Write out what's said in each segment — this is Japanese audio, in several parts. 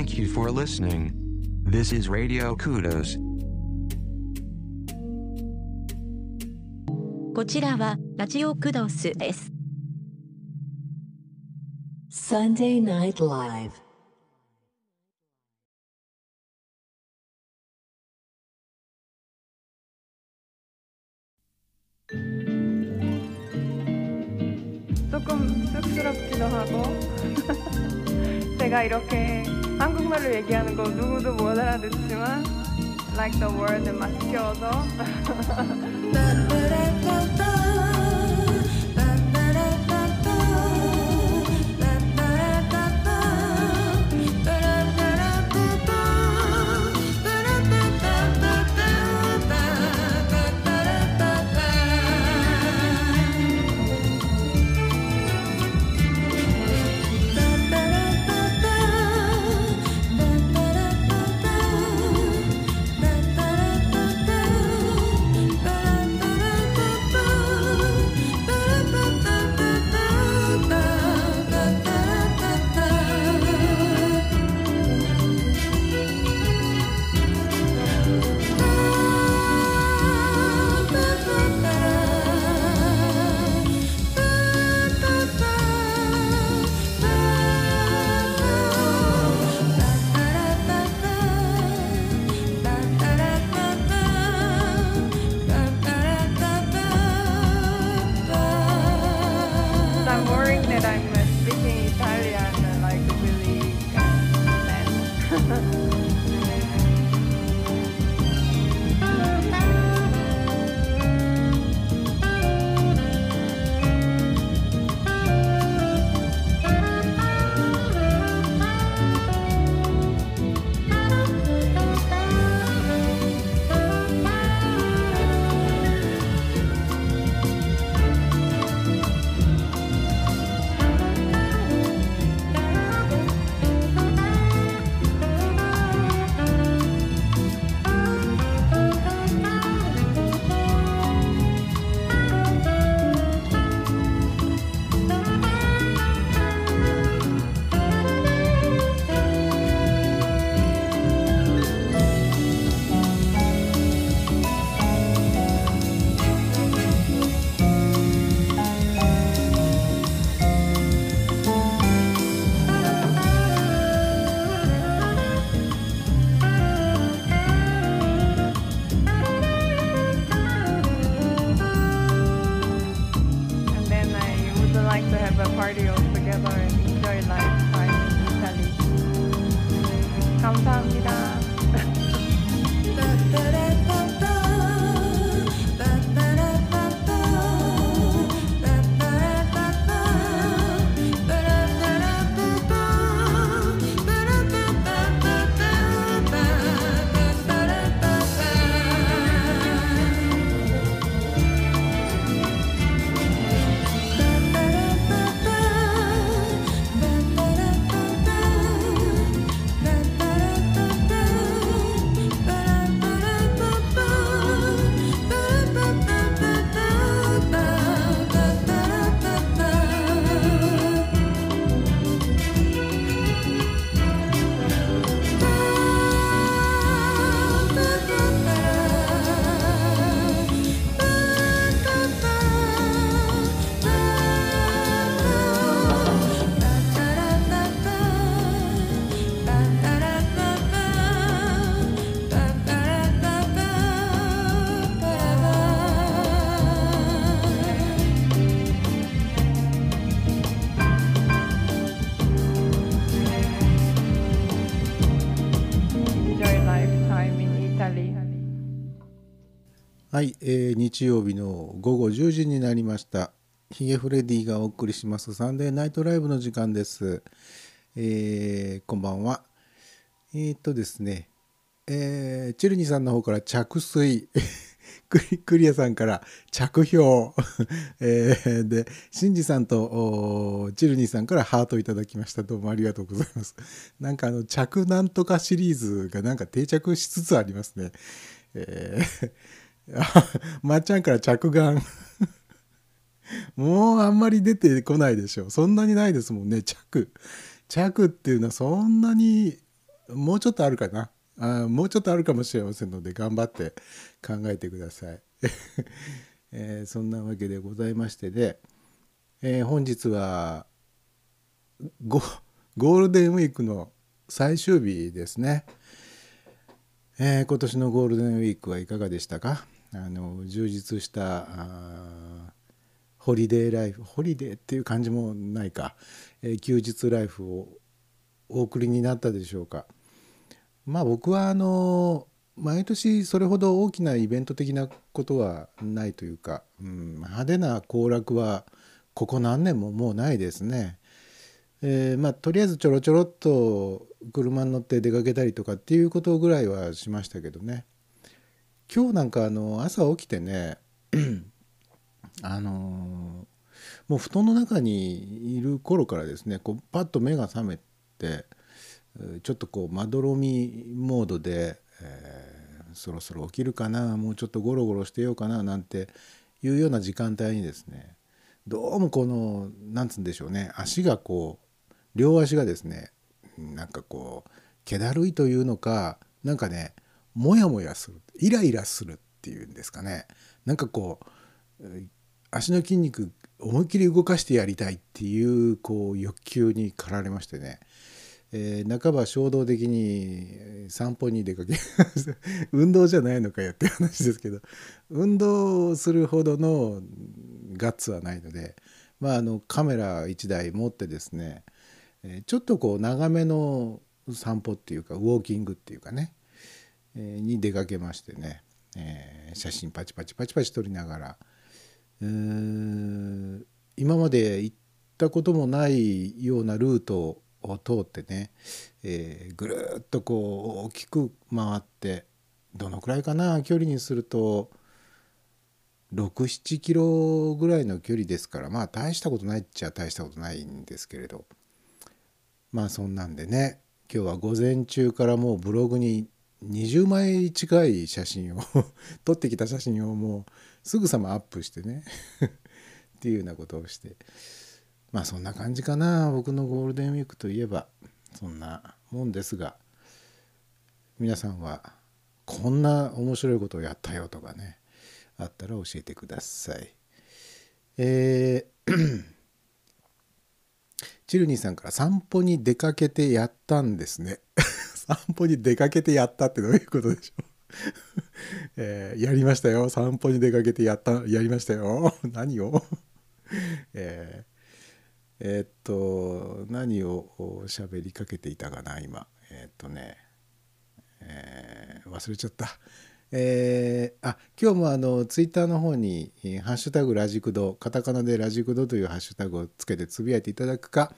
Thank you for listening. This is Radio Kudos. こちらはラジオクドスです。Sunday Night Live そこ、そこそらプチの箱。世界ロケ。 한국말로 얘기하는 거 누구도 못 알아듣지만 like the word 막 키워서 えー日曜日の午後10時になりました。ヒゲフレディがお送りしますサンデーナイトライブの時間です。えーこんばんは。えーっとですね、えーチルニさんの方から着水、クリアさんから着氷、えーで、シンジさんとチルニさんからハートいただきました。どうもありがとうございます。なんかあの、着なんとかシリーズがなんか定着しつつありますね。えー まっちゃんから着眼。もうあんまり出てこないでしょ。そんなにないですもんね。着着っていうのはそんなにもうちょっとあるかな。あもうちょっとあるかもしれませんので頑張って考えてください、えーそんなわけでございましてで、えー本日はゴゴールデンウィークの最終日ですね、えー今年のゴールデンウィークはいかがでしたか？あの充実したホリデーライフホリデーっていう感じもないか、えー休日ライフをお送りになったでしょうか。まあ僕はあの毎年それほど大きなイベント的なことはないというか、うん、派手な行楽はここ何年ももうないですね。えーまあとりあえずちょろちょろっと車に乗って出かけたりとかっていうことぐらいはしましたけどね。今日なんかあの朝起きてね あのもう布団の中にいる頃からですねこうパッと目が覚めてちょっとこうまどろみモードで、えーそろそろ起きるかなもうちょっとゴロゴロしてようかななんていうような時間帯にですねどうもこのなんつうんでしょうね足がこう両足がですねなんかこう気だるいというのかなんかねモヤモヤするイライラするっていうんですかね。なんかこう足の筋肉思いっきり動かしてやりたいっていうこう欲求に駆られましてね、えー半ば衝動的に散歩に出かけ 運動じゃないのかよっていう話ですけど運動するほどのガッツはないので、まあ、あのカメラ1台持ってですね、ちょっとこう長めの散歩っていうかウォーキングっていうかね、に出かけましてね、えー写真パチパチパチパチ撮りながら今まで行ったこともないようなルートを通ってね、えーぐるっとこう大きく回ってどのくらいかな距離にすると67キロぐらいの距離ですからまあ大したことないっちゃ大したことないんですけれど。まあそんなんでね今日は午前中からもうブログに20枚近い写真を撮ってきた写真をもうすぐさまアップしてね。っていうようなことをして。まあそんな感じかな。僕のゴールデンウィークといえばそんなもんですが。皆さんはこんな面白いことをやったよとかね。あったら教えてください。えーチルニーさんから散歩に出かけてやったんですね。散歩に出かけてやったってどういうことでしょう、えーやりましたよ。散歩に出かけてやった、やりましたよ。何を？えーえーっと、何をお喋りかけていたかな、今。えーっとね、え忘れちゃった。えーあ今日もあのツイッターの方に「ハッシュタグラジクド」カタカナでラジクドというハッシュタグをつけてつぶやいていただくか、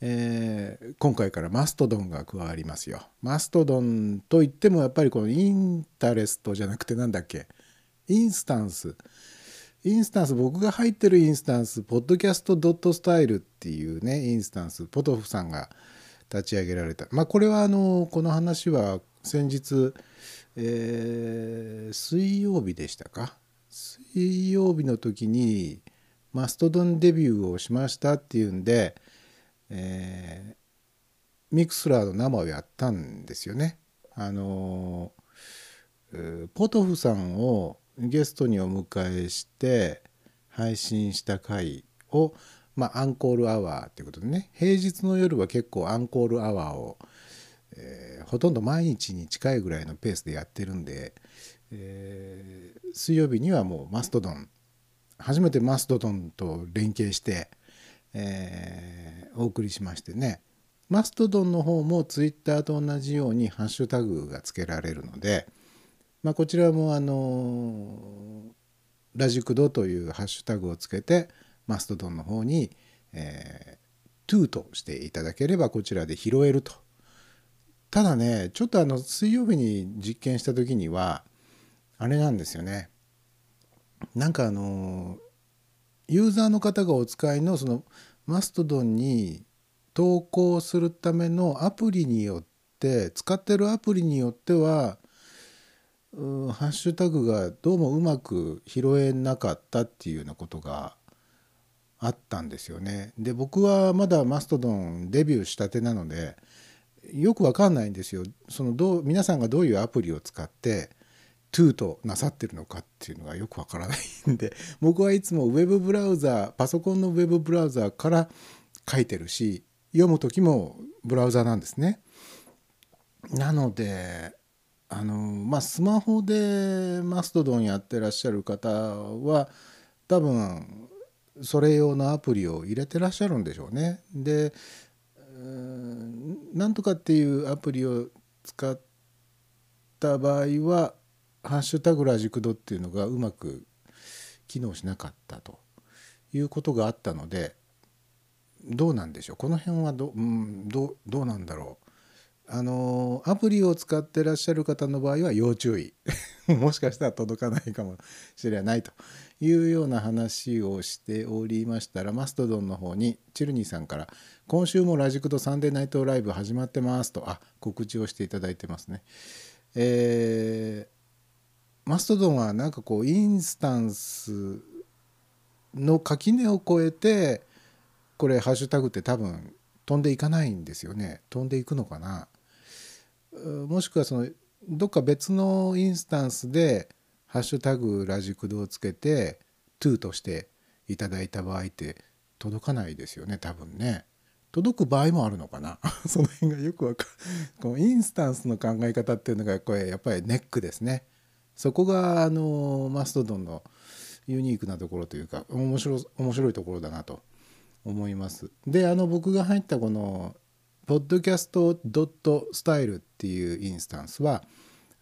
えー今回からマストドンが加わりますよ。マストドンといってもやっぱりこのインタレストじゃなくてなんだっけ？インスタンス。インスタンス僕が入ってるインスタンスポッドキャストドットスタイルっていうねインスタンスポトフさんが立ち上げられたまあこれはあのこの話は先日、えー水曜日でしたか？水曜日の時にマストドンデビューをしましたっていうんで、えーミクスラーの生をやったんですよね。あのーポトフさんをゲストにお迎えして配信した回を、まあ、アンコールアワーっていうことでね平日の夜は結構アンコールアワーを、えーほとんど毎日に近いぐらいのペースでやってるんで、えー水曜日にはもうマストドン初めてマストドンと連携して、えーお送りしましてねマストドンの方もツイッターと同じようにハッシュタグがつけられるので、まあ、こちらもあのラジクドというハッシュタグをつけてマストドンの方に、えー、トゥートしていただければこちらで拾えると。ただねちょっとあの水曜日に実験した時にはあれなんですよねなんかあのユーザーの方がお使いのそのマストドンに投稿するためのアプリによって使ってるアプリによってはハッシュタグがどうもうまく拾えなかったっていうようなことがあったんですよね。で僕はまだマストドンデビューしたてなのでよくわかんないんですよそのどう皆さんがどういうアプリを使ってトゥーとなさってるのかっていうのがよくわからないんで 僕はいつもウェブブラウザーパソコンのウェブブラウザーから書いてるし読む時もブラウザなんですね。なのであのまあスマホでマストドンやってらっしゃる方は多分それ用のアプリを入れてらっしゃるんでしょうね。でなんとかっていうアプリを使った場合は「ハッシュタグラジクド」っていうのがうまく機能しなかったということがあったのでどうなんでしょう？この辺はど,、うん、どどうなんだろう？あのアプリを使ってらっしゃる方の場合は要注意。もしかしたら届かないかもしれないというような話をしておりましたらマストドンの方にチルニーさんから「今週もラジクドサンデーナイトライブ始まってます」とあ告知をしていただいてますね。えー、マストドンはなんかこうインスタンスの垣根を越えてこれハッシュタグって多分飛んでいかないんですよね飛んでいくのかなもしくはそのどっか別のインスタンスで「ハッシュタグラジクド」をつけて「トゥ」としていただいた場合って届かないですよね多分ね。届く場合もあるのかな その辺がよくわかるこのインスタンスの考え方っていうのがこれやっぱりネックですね。そこがあのマストドンのユニークなところというか面白面白いところだなと思います。であの僕が入ったこの podcast.style っていうインスタンスは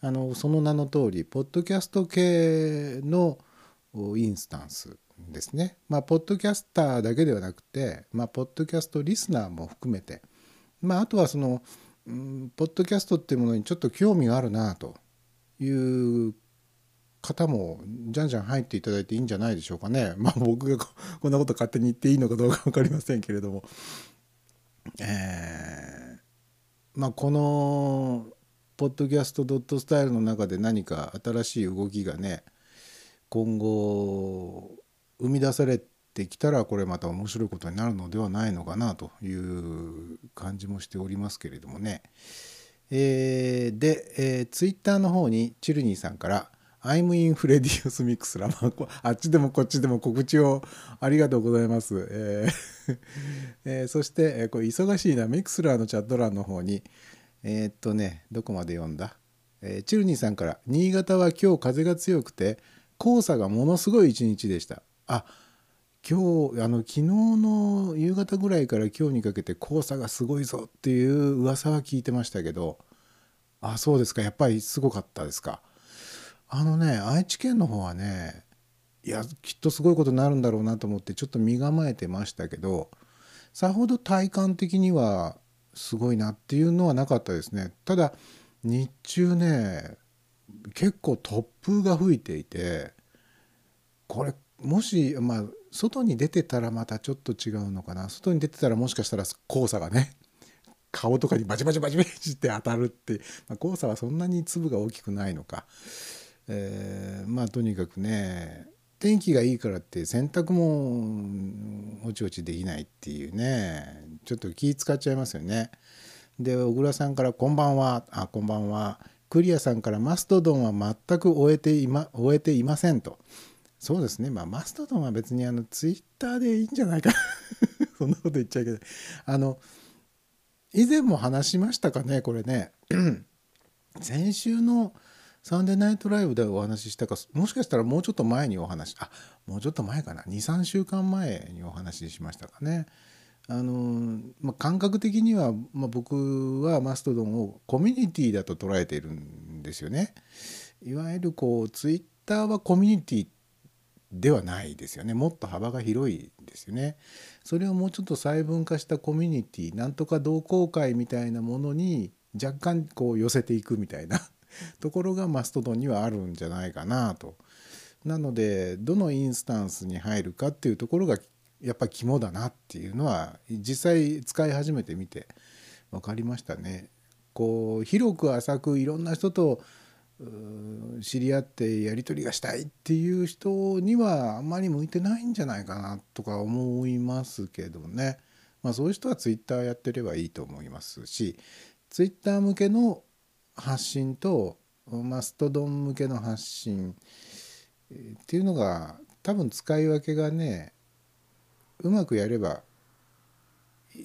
あのその名の通りポッドキャスト系のインスタンスですね。まあポッドキャスターだけではなくて、まあ、ポッドキャストリスナーも含めて、まあ、あとはその、うん、ポッドキャストっていうものにちょっと興味があるなという方もじゃんじゃん入っていただいていいんじゃないでしょうかね。まあ僕がこんなこと勝手に言っていいのかどうか分かりませんけれども。えー、まあこのポッドキャストドットスタイルの中で何か新しい動きがね今後生み出されてきたらこれまた面白いことになるのではないのかなという感じもしておりますけれどもね。えー、で、えー、ツイッターの方にチルニーさんからアイムインフレディオスミックスラ、まあ、あっちでもこっちでも告知をありがとうございます。えー えー、そして、えー、これ忙しいな、ミクスラーのチャット欄の方に、えー、っとね、どこまで読んだ、えー、チルニーさんから、新潟は今日風が強くて、黄砂がものすごい一日でした。あ今日あの昨日の夕方ぐらいから今日にかけて黄砂がすごいぞっていう噂は聞いてましたけど。あそうですか。やっぱりすごかったですか？あのね愛知県の方はねいやきっとすごいことになるんだろうなと思ってちょっと身構えてましたけどさほど体感的にはすごいなっていうのはなかったですね。ただ日中ね結構突風が吹いていてこれもしまあ外に出てたらまたちょっと違うのかな。外に出てたらもしかしたら黄砂がね顔とかにバチバチバチバチって当たるって、まあ、黄砂はそんなに粒が大きくないのか。えー、まあとにかくね天気がいいからって洗濯もおちおちできないっていうねちょっと気使っちゃいますよね。で小倉さんから「こんばんは」あこんばんはクリアさんから「マストドンは全く終えていま終えていません」と。そうですねまあマストドンは別にあのツイッターでいいんじゃないか そんなこと言っちゃいけない。あの以前も話しましたかねこれね 先週のサンデーナイトライブでお話ししたかもしかしたらもうちょっと前にお話あもうちょっと前かな23週間前にお話ししましたかね。あのまあ、感覚的には、まあ、僕はマストドンをコミュニティだと捉えているんですよね。いわゆるこうツイッターはコミュニティではないですよねもっと幅が広いんですよね。それをもうちょっと細分化したコミュニティなんとか同好会みたいなものに若干こう寄せていくみたいなところがマストドンにはあるんじゃないかなと。なのでどのインスタンスに入るかっていうところがやっぱ肝だなっていうのは実際使い始めてみて分かりましたね。こう広く浅くいろんな人と知り合ってやり取りがしたいっていう人にはあんまり向いてないんじゃないかなとか思いますけどね。まあそういう人はツイッターやってればいいと思いますしツイッター向けの発信とマストドン向けの発信っていうのが多分使い分けがねうまくやれば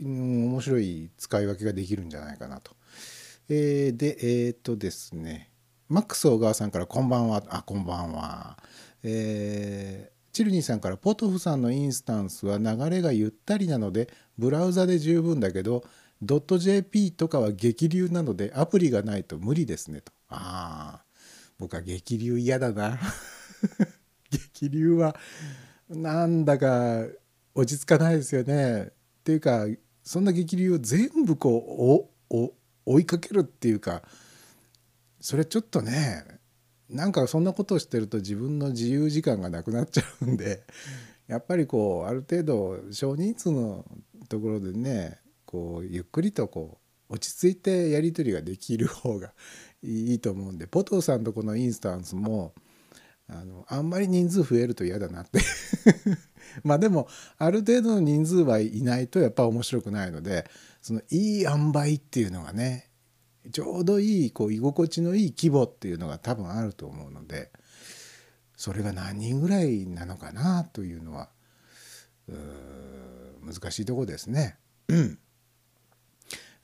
面白い使い分けができるんじゃないかなと。えー、でえー、っとですねマックス小川さんからこんばんはあこんばんは。えーチルニーさんからポトフさんのインスタンスは流れがゆったりなのでブラウザで十分だけどドット .jp とかは激流なのでアプリがないと無理ですねと。ああ僕は激流嫌だな。激流はなんだか落ち着かないですよね。っていうかそんな激流を全部こうお追いかけるっていうかそれちょっとねなんかそんなことをしてると自分の自由時間がなくなっちゃうんでやっぱりこうある程度少人数のところでねこうゆっくりとこう落ち着いてやり取りができる方が いいと思うんでポトーさんとこのインスタンスもあのあんまり人数増えると嫌だなって まあでもある程度の人数はいないとやっぱ面白くないのでそのいい塩梅っていうのがねちょうどいいこう居心地のいい規模っていうのが多分あると思うのでそれが何人ぐらいなのかなというのは難しいとこですね。うん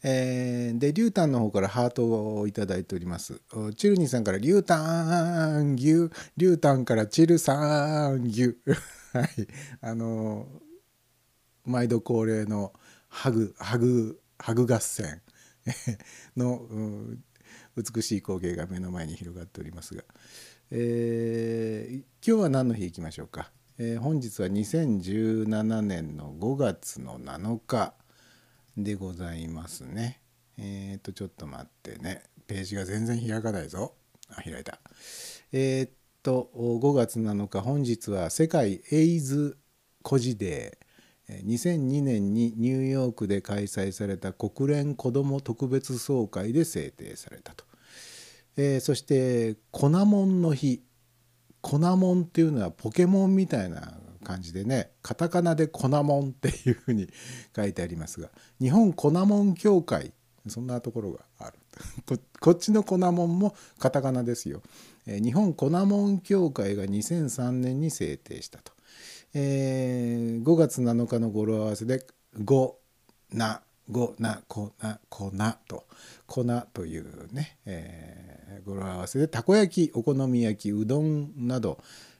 えー、で、リュウタンの方からハートをいただいております。チルニーさんからリュウタンギュリュウタンからチルさんギュ はい。あの毎度恒例のハグ、ハグ、ハグ合戦 の、美しい光景が目の前に広がっておりますが、えー、今日は何の日いきましょうか？えー、本日は2017年の5月の7日でございますね。えっ、とちょっと待ってねページが全然開かないぞ。あ開いた。えっ、と5月7日本日は世界エイズ孤児デー2002年にニューヨークで開催された国連子ども特別総会で制定されたと、えー、そして粉もんの日粉もんっていうのはポケモンみたいな感じでねカタカナで粉もんっていうふうに書いてありますが日本粉もん協会そんなところがある。こっちの粉もんもカタカナですよ、え日本粉もん協会が2003年に制定したと、えー、5月7日の語呂合わせで「ご」「な」「ご」「な」「こ」「な」「こな」と「粉」というね、えー、語呂合わせでたこ焼きお好み焼きうどんなど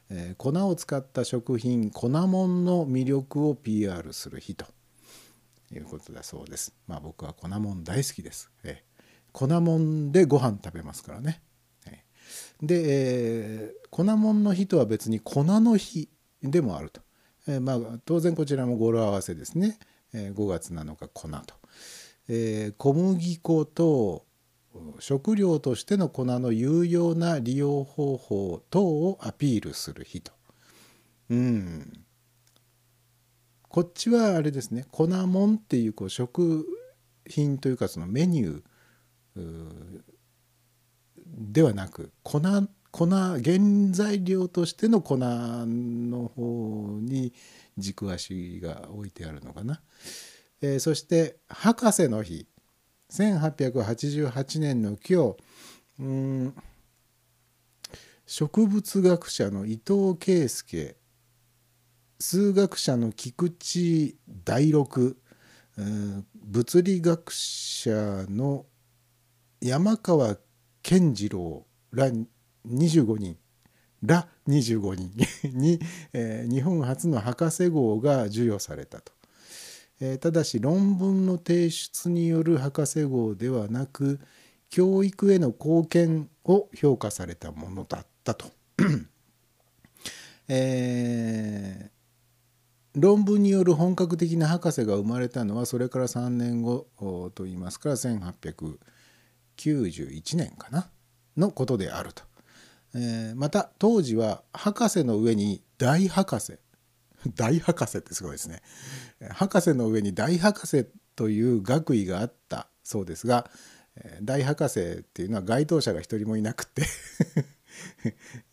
えー、粉を使った食品粉もんの魅力を PR する日ということだそうです。まあ僕は粉もん大好きです。えー、粉もんでご飯食べますからね。えー、で、えー、粉もんの日とは別に粉の日でもあると。えー、まあ当然こちらも語呂合わせですね。えー、5月7日粉と。えー、小麦粉と食料としての粉の有用な利用方法等をアピールする日と。うん。こっちはあれですね粉もんっていうこう食品というかそのメニューではなく粉粉原材料としての粉の方に軸足が置いてあるのかな。えー、そして博士の日1888年の今日うん植物学者の伊藤圭介数学者の菊池大六物理学者の山川健次郎ら25人ら25人に、えー、日本初の博士号が授与されたと。え、ただし論文の提出による博士号ではなく教育への貢献を評価されたものだったと。えー、論文による本格的な博士が生まれたのはそれから3年後といいますから1891年かなのことであると。えー、また当時は博士の上に大博士 大博士ってすごいですね。博士の上に大博士という学位があったそうですが大博士っていうのは該当者が一人もいなくて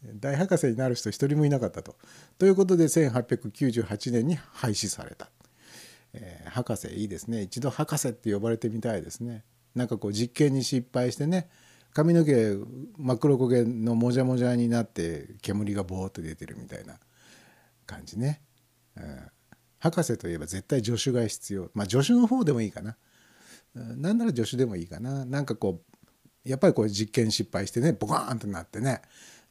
大博士になる人一人もいなかったと。ということで1898年に廃止された。えー、博士いいですね一度博士って呼ばれてみたいですね。なんかこう実験に失敗してね髪の毛真っ黒焦げのもじゃもじゃになって煙がボーっと出てるみたいな感じね、うん、博士といえば絶対助手が必要。まあ助手の方でもいいかな、うん、なんなら助手でもいいかな。なんかこうやっぱりこう実験失敗してねボカーンってなってね。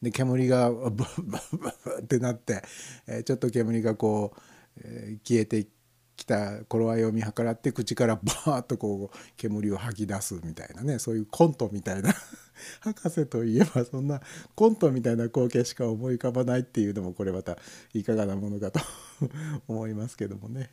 で煙がブッブッブッってなって、えーちょっと煙がこう、えー消えて来た頃合いを見計らって口からバーッとこう煙を吐き出すみたいなねそういうコントみたいな 博士といえばそんなコントみたいな光景しか思い浮かばないっていうのもこれまたいかがなものかと思いますけどもね。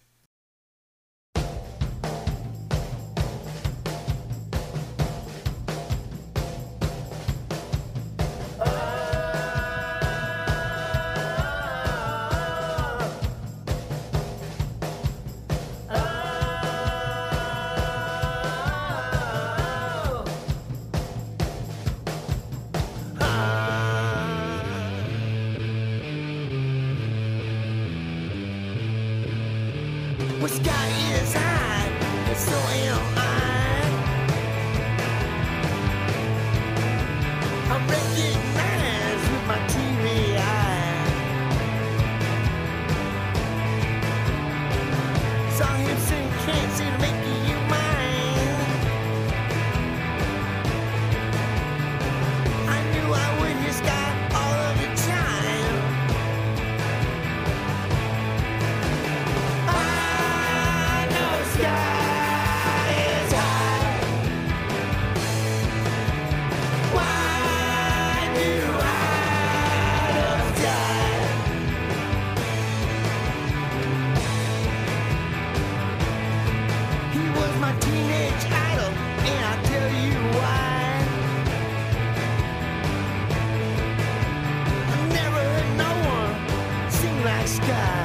Sky.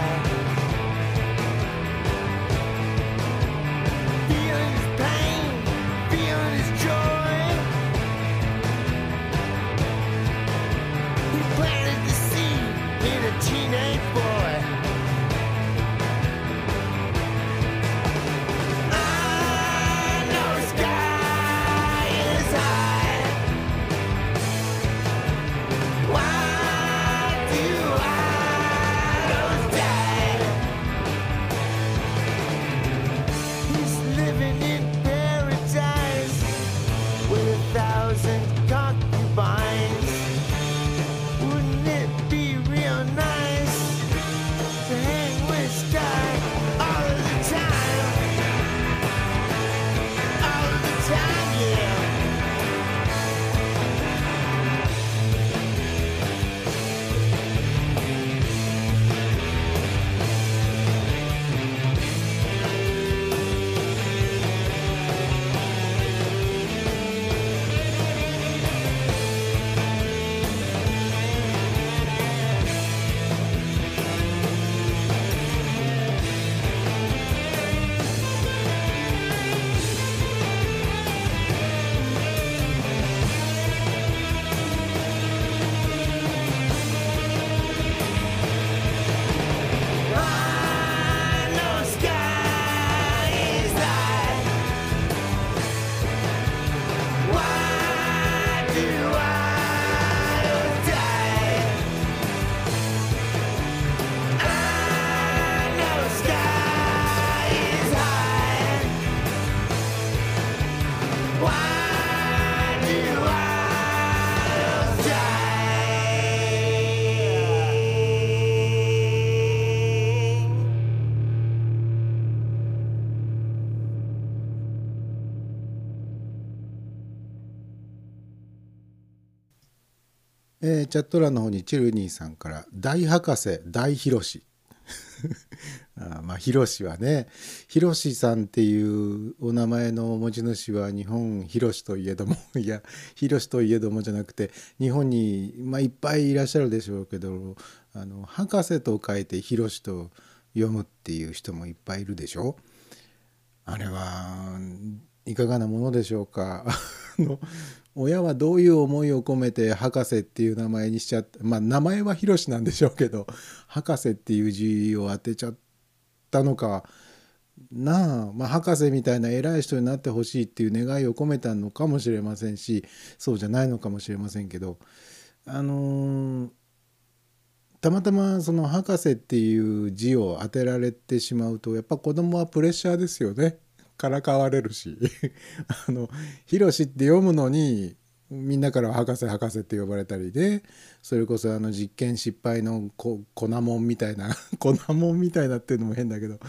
えーチャット欄の方にチルニーさんから「大博士大広し」あまあ広しはね広しさんっていうお名前の持ち主は日本広しといえども いや広しといえどもじゃなくて日本に、まあ、いっぱいいらっしゃるでしょうけどあの博士と書いて広しと読むっていう人もいっぱいいるでしょ？あれはいかがなものでしょうか？あの親はどういう思いを込めて博士っていう名前にしちゃってまあ名前は広しなんでしょうけど博士っていう字を当てちゃったのかなあ、まあ、博士みたいな偉い人になってほしいっていう願いを込めたのかもしれませんしそうじゃないのかもしれませんけどあのーたまたまその博士っていう字を当てられてしまうとやっぱ子供はプレッシャーですよね。からかわれるし あの「ひろし」って読むのにみんなからは博士博士って呼ばれたりでそれこそあの実験失敗のこ粉もんみたいな 粉もんみたいなっていうのも変だけど、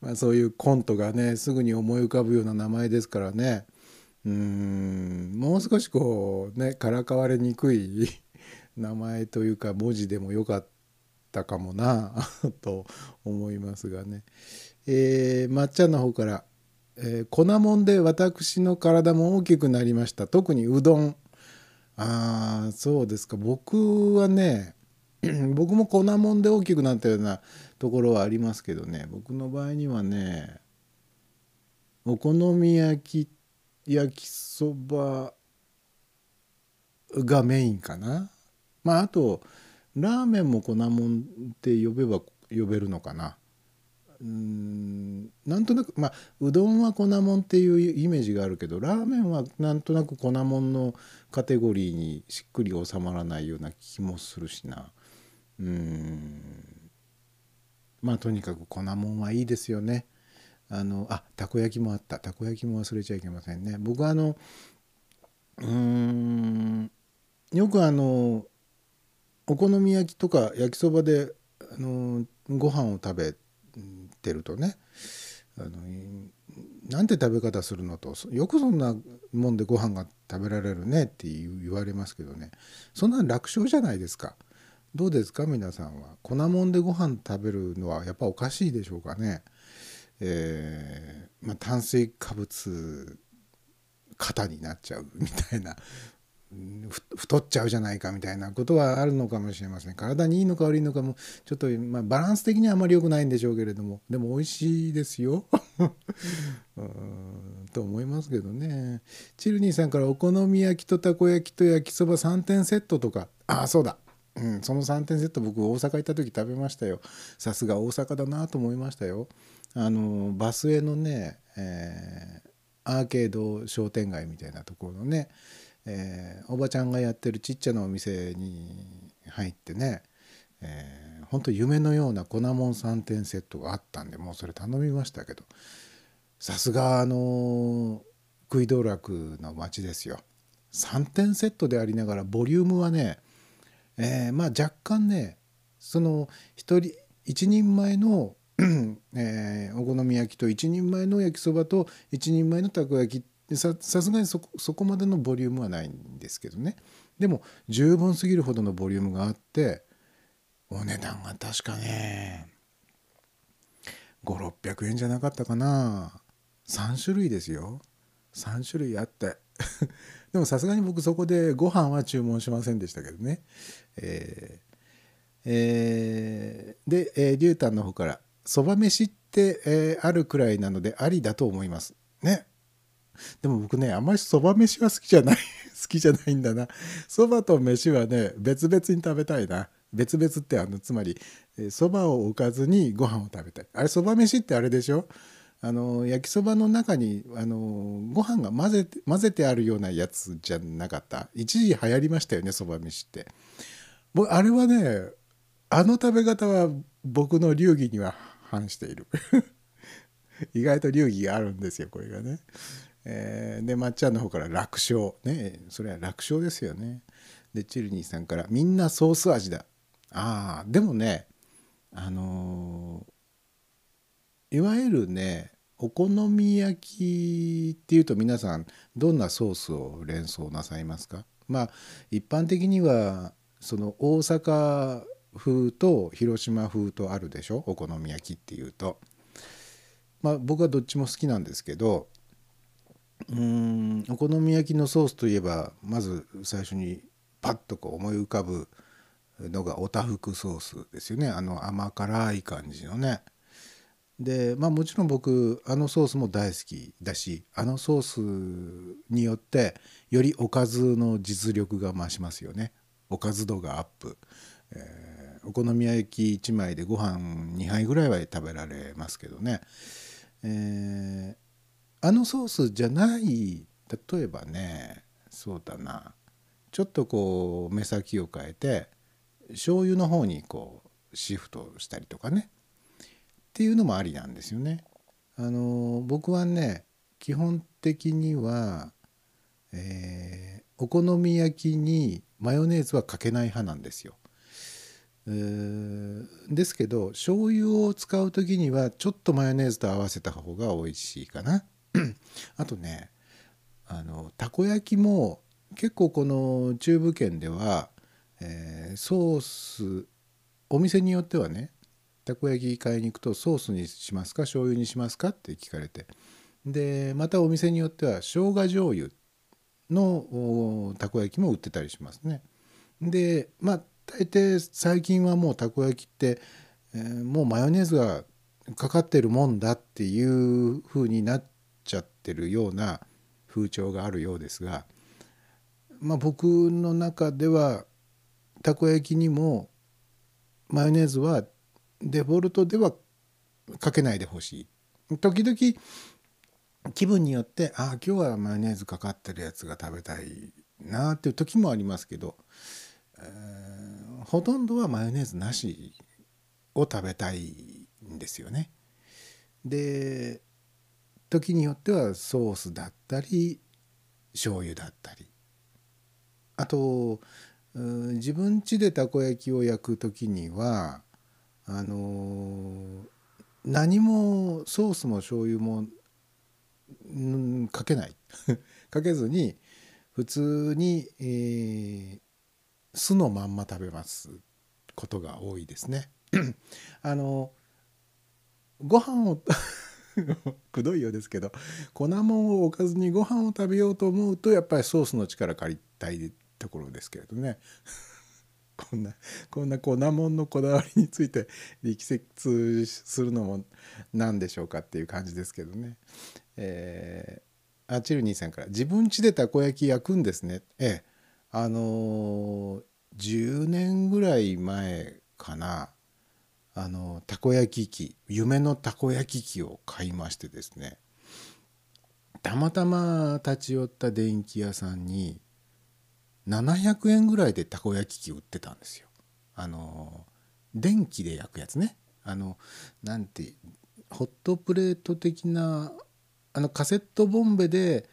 まあ、そういうコントがねすぐに思い浮かぶような名前ですからねうんもう少しこうねからかわれにくい 名前というか文字でもよかったかもなと思いますがね。えー、まっちゃんの方からえー粉もんで私の体も大きくなりました。特にうどん。あそうですか。僕はね 僕も粉もんで大きくなったようなところはありますけどね。僕の場合にはねお好み焼き焼きそばがメインかな。まああとラーメンも粉もんって呼べば呼べるのかな。うんなんとなくまあうどんは粉もんっていうイメージがあるけどラーメンはなんとなく粉もんのカテゴリーにしっくり収まらないような気もするしな。うん。まあとにかく粉もんはいいですよね。あのあたこ焼きもあった。たこ焼きも忘れちゃいけませんね。僕はあのうんよくあのお好み焼きとか焼きそばであのご飯を食べててるとね。あのなんて食べ方するのとよくそんなもんでご飯が食べられるねって言われますけどね。そんな楽勝じゃないですか。どうですか？皆さんは。粉もんでご飯食べるのはやっぱおかしいでしょうかね。えーまあ、炭水化物肩になっちゃうみたいな。太っちゃうじゃないかみたいなことはあるのかもしれません。体にいいのか悪いのかもちょっと、まあ、バランス的にはあまり良くないんでしょうけれども。でも美味しいですよ。と思いますけどね。チルニーさんからお好み焼きとたこ焼きと焼きそば3点セットとか。ああそうだ。うん、その3点セット僕大阪行った時食べましたよ。さすが大阪だなと思いましたよ。あのバスへのね、えーアーケード商店街みたいなところのね、えーおばちゃんがやってるちっちゃなお店に入ってね、えー、ほんと夢のような粉もん3点セットがあったんでもうそれ頼みましたけどさすがあの食い道楽の街ですよ。3点セットでありながらボリュームはねえーまあ若干ねその一人一人前の、えーお好み焼きと一人前の焼きそばと一人前のたこ焼きでさすがにそこそこまでのボリュームはないんですけどね。でも十分すぎるほどのボリュームがあってお値段が確かね5600円じゃなかったかな。3種類ですよ。3種類あって。でもさすがに僕そこでご飯は注文しませんでしたけどね。えーえーで、えー、リュウタンの方から「そば飯って、えーあるくらいなのでありだと思います」ね。でも僕ねあんまりそば飯は好きじゃない 好きじゃないんだな。そばと飯はね別々に食べたいな。別々ってあのつまりそばを置かずにご飯を食べたい。あれそば飯ってあれでしょ？あの焼きそばの中にあのご飯が混ぜて混ぜてあるようなやつじゃなかった？一時流行りましたよねそば飯って。僕あれはねあの食べ方は僕の流儀には反している。意外と流儀があるんですよこれがね、えーでまっちゃんの方から楽勝ね。それは楽勝ですよね。でチルニーさんからみんなソース味だ。あーでもねあのーいわゆるねお好み焼きっていうと皆さんどんなソースを連想なさいますか？まあ一般的にはその大阪風と広島風とあるでしょ？お好み焼きっていうと。まあ僕はどっちも好きなんですけどうんお好み焼きのソースといえばまず最初にパッとこう思い浮かぶのがおたふくソースですよね。あの甘辛い感じのね。でまあもちろん僕あのソースも大好きだしあのソースによってよりおかずの実力が増しますよね。おかず度がアップ、えーお好み焼き1枚でご飯2杯ぐらいは食べられますけどね、えーあのソースじゃない例えばねそうだなちょっとこう目先を変えて醤油の方にこうシフトしたりとかねっていうのもありなんですよね。あの僕はね基本的には、えーお好み焼きにマヨネーズはかけない派なんですよ。えですけど醤油を使う時にはちょっとマヨネーズと合わせた方が美味しいかな。あとねあのたこ焼きも結構この中部圏では、えーソースお店によってはねたこ焼き買いに行くとソースにしますか醤油にしますかって聞かれてでまたお店によっては生姜醤油のたこ焼きも売ってたりしますね。でまあ大抵最近はもうたこ焼きって、えーもうマヨネーズがかかってるもんだっていう風になっちゃってるような風潮があるようですが、まあ、僕の中ではたこ焼きにもマヨネーズはデフォルトではかけないでほしい。時々気分によってああ今日はマヨネーズかかってるやつが食べたいなっていう時もありますけど、えーほとんどはマヨネーズなしを食べたいんですよね。で時によってはソースだったり醤油だったりあと自分家でたこ焼きを焼く時にはあの何もソースも醤油もうんかけない かけずに普通に、えー酢のまんま食べますことが多いですね。あのご飯を くどいようですけど粉もんを置かずにご飯を食べようと思うとやっぱりソースの力借りたいところですけれどね。こんなこんな粉もんのこだわりについて力説するのも何でしょうかっていう感じですけどね。えー、あチルニーさんから「自分家でたこ焼き焼くんですね」ええ。あのー10年ぐらい前かな。あのたこ焼き器夢のたこ焼き器を買いましてですねたまたま立ち寄った電気屋さんに700円ぐらいでたこ焼き器売ってたんですよ。あの電気で焼くやつね。あのなんてホットプレート的なあのカセットボンベで、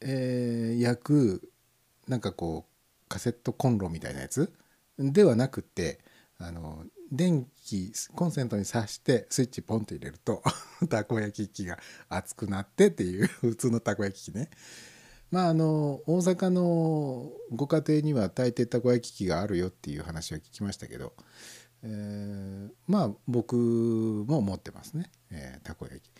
えー焼くなんかこうカセットコンロみたいなやつ？ではなくてあの電気コンセントに挿してスイッチポンと入れると たこ焼き器が熱くなってっていう 普通のたこ焼き器ね。まああの大阪のご家庭には大抵たこ焼き器があるよっていう話は聞きましたけど、えーまあ僕も持ってますね、えーたこ焼き。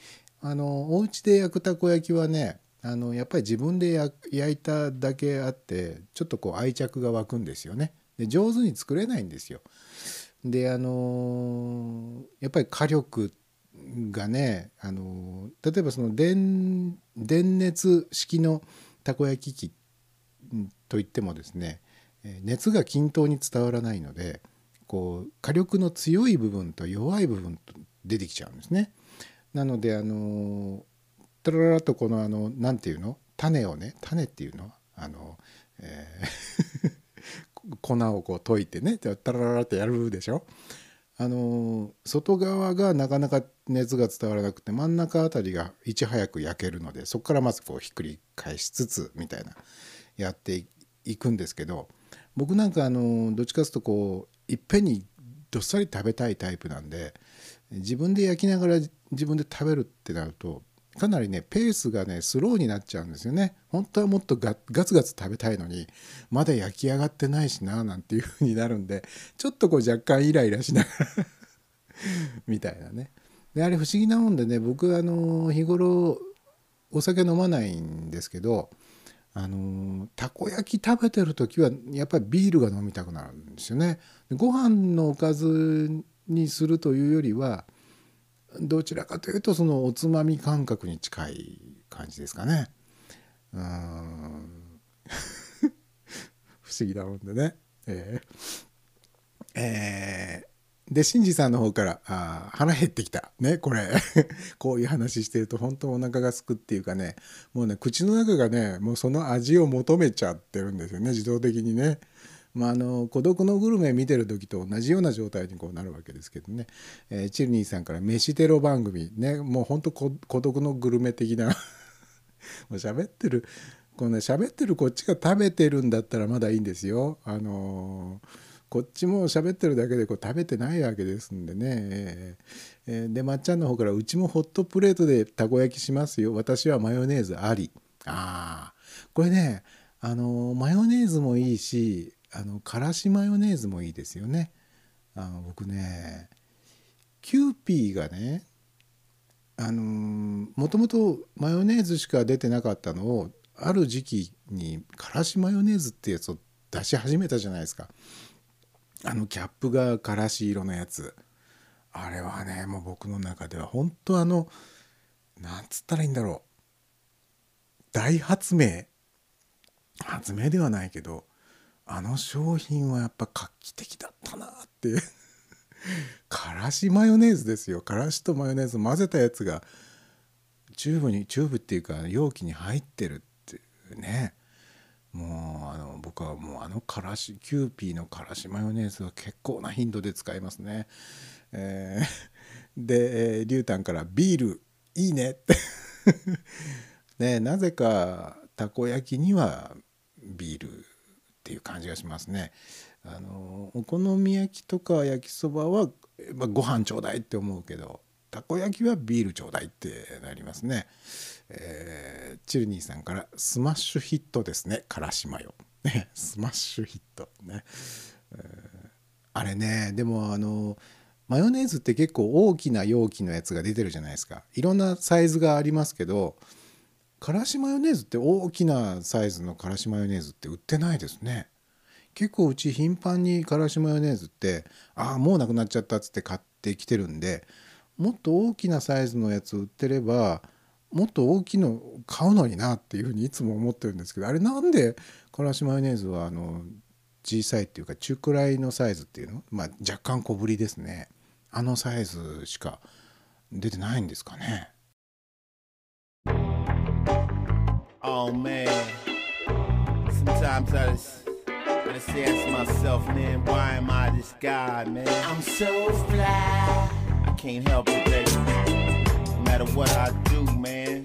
あのお家で焼くたこ焼きはねあのやっぱり自分で焼焼いただけあってちょっとこう愛着が湧くんですよね。で上手に作れないんですよ。であのやっぱり火力がねあの例えばその電電熱式のたこ焼き器といってもですね熱が均等に伝わらないのでこう火力の強い部分と弱い部分と出てきちゃうんですね。なのであのタラララとこのあのなんていうの？種をね種っていうの？あの、えー粉をこう溶いてねタラララってやるでしょ？あの外側がなかなか熱が伝わらなくて真ん中あたりがいち早く焼けるのでそこからまずこうひっくり返しつつみたいなやっていくんですけど僕なんかあのどっちかというとこういっぺんにどっさり食べたいタイプなんで自分で焼きながら自分で食べるってなるとかなりねペースがねスローになっちゃうんですよね本当はもっとガツガツ食べたいのにまだ焼き上がってないしななんていう風になるんでちょっとこう若干イライラしながら みたいなねであれ不思議なもんでね僕あの日頃お酒飲まないんですけどあのたこ焼き食べてる時はやっぱりビールが飲みたくなるんですよね。ご飯のおかずにするというよりはどちらかというとそのおつまみ感覚に近い感じですかね。うん 不思議なもんでね。えーえーで、シンジさんの方から、あ腹減ってきた。ね、これ。こういう話してると本当お腹がすくっていうかね、もうね、口の中がね、もうその味を求めちゃってるんですよね、自動的にね。まあ、あの孤独のグルメ見てる時と同じような状態にこうなるわけですけどね、えーチルニーさんから飯テロ番組ね。もうほんと孤独のグルメ的な もう喋ってる。このね喋ってるこっちが食べてるんだったらまだいいんですよ。あのーこっちも喋ってるだけでこう食べてないわけですんでね。えーでまっちゃんの方から「うちもホットプレートでたこ焼きしますよ。私はマヨネーズあり」あー。これねあのーマヨネーズもいいしあのからしマヨネーズもいいですよね。あの僕ねキューピーがねあのもともとマヨネーズしか出てなかったのをある時期にからしマヨネーズってやつを出し始めたじゃないですか。あのキャップがからし色のやつ。あれはねもう僕の中では本当あのなんつったらいいんだろう。大発明。発明ではないけどあの商品はやっぱ画期的だったなって。からしマヨネーズですよ。からしとマヨネーズ混ぜたやつがチューブにチューブっていうか容器に入ってるっていうね。もうあの僕はもうあのからしキューピーのからしマヨネーズは結構な頻度で使いますね。えーで、えー、リュウタンから「ビールいいね」って。ねなぜかたこ焼きにはビールっていう感じがしますね。あのお好み焼きとか焼きそばは、まあ、ご飯ちょうだいって思うけどたこ焼きはビールちょうだいってなりますね。えーチルニーさんから「スマッシュヒットですね。からしマヨ」ね。スマッシュヒットね、えーあれねでもあのマヨネーズって結構大きな容器のやつが出てるじゃないですか。いろんなサイズがありますけどからしマヨネーズって大きなサイズのからしマヨネーズって売ってないですね。結構うち頻繁にからしマヨネーズってああもうなくなっちゃったっつって買ってきてるんでもっと大きなサイズのやつ売ってればもっと大きいの買うのになっていうふうにいつも思ってるんですけどあれなんでからしマヨネーズはあの小さいっていうか中くらいのサイズっていうの？まあ若干小ぶりですね。あのサイズしか出てないんですかね。Oh man. Sometimes I just, I just ask myself, man, why am I this guy, man? I'm so fly. I can't help it, baby. No matter what I do, man.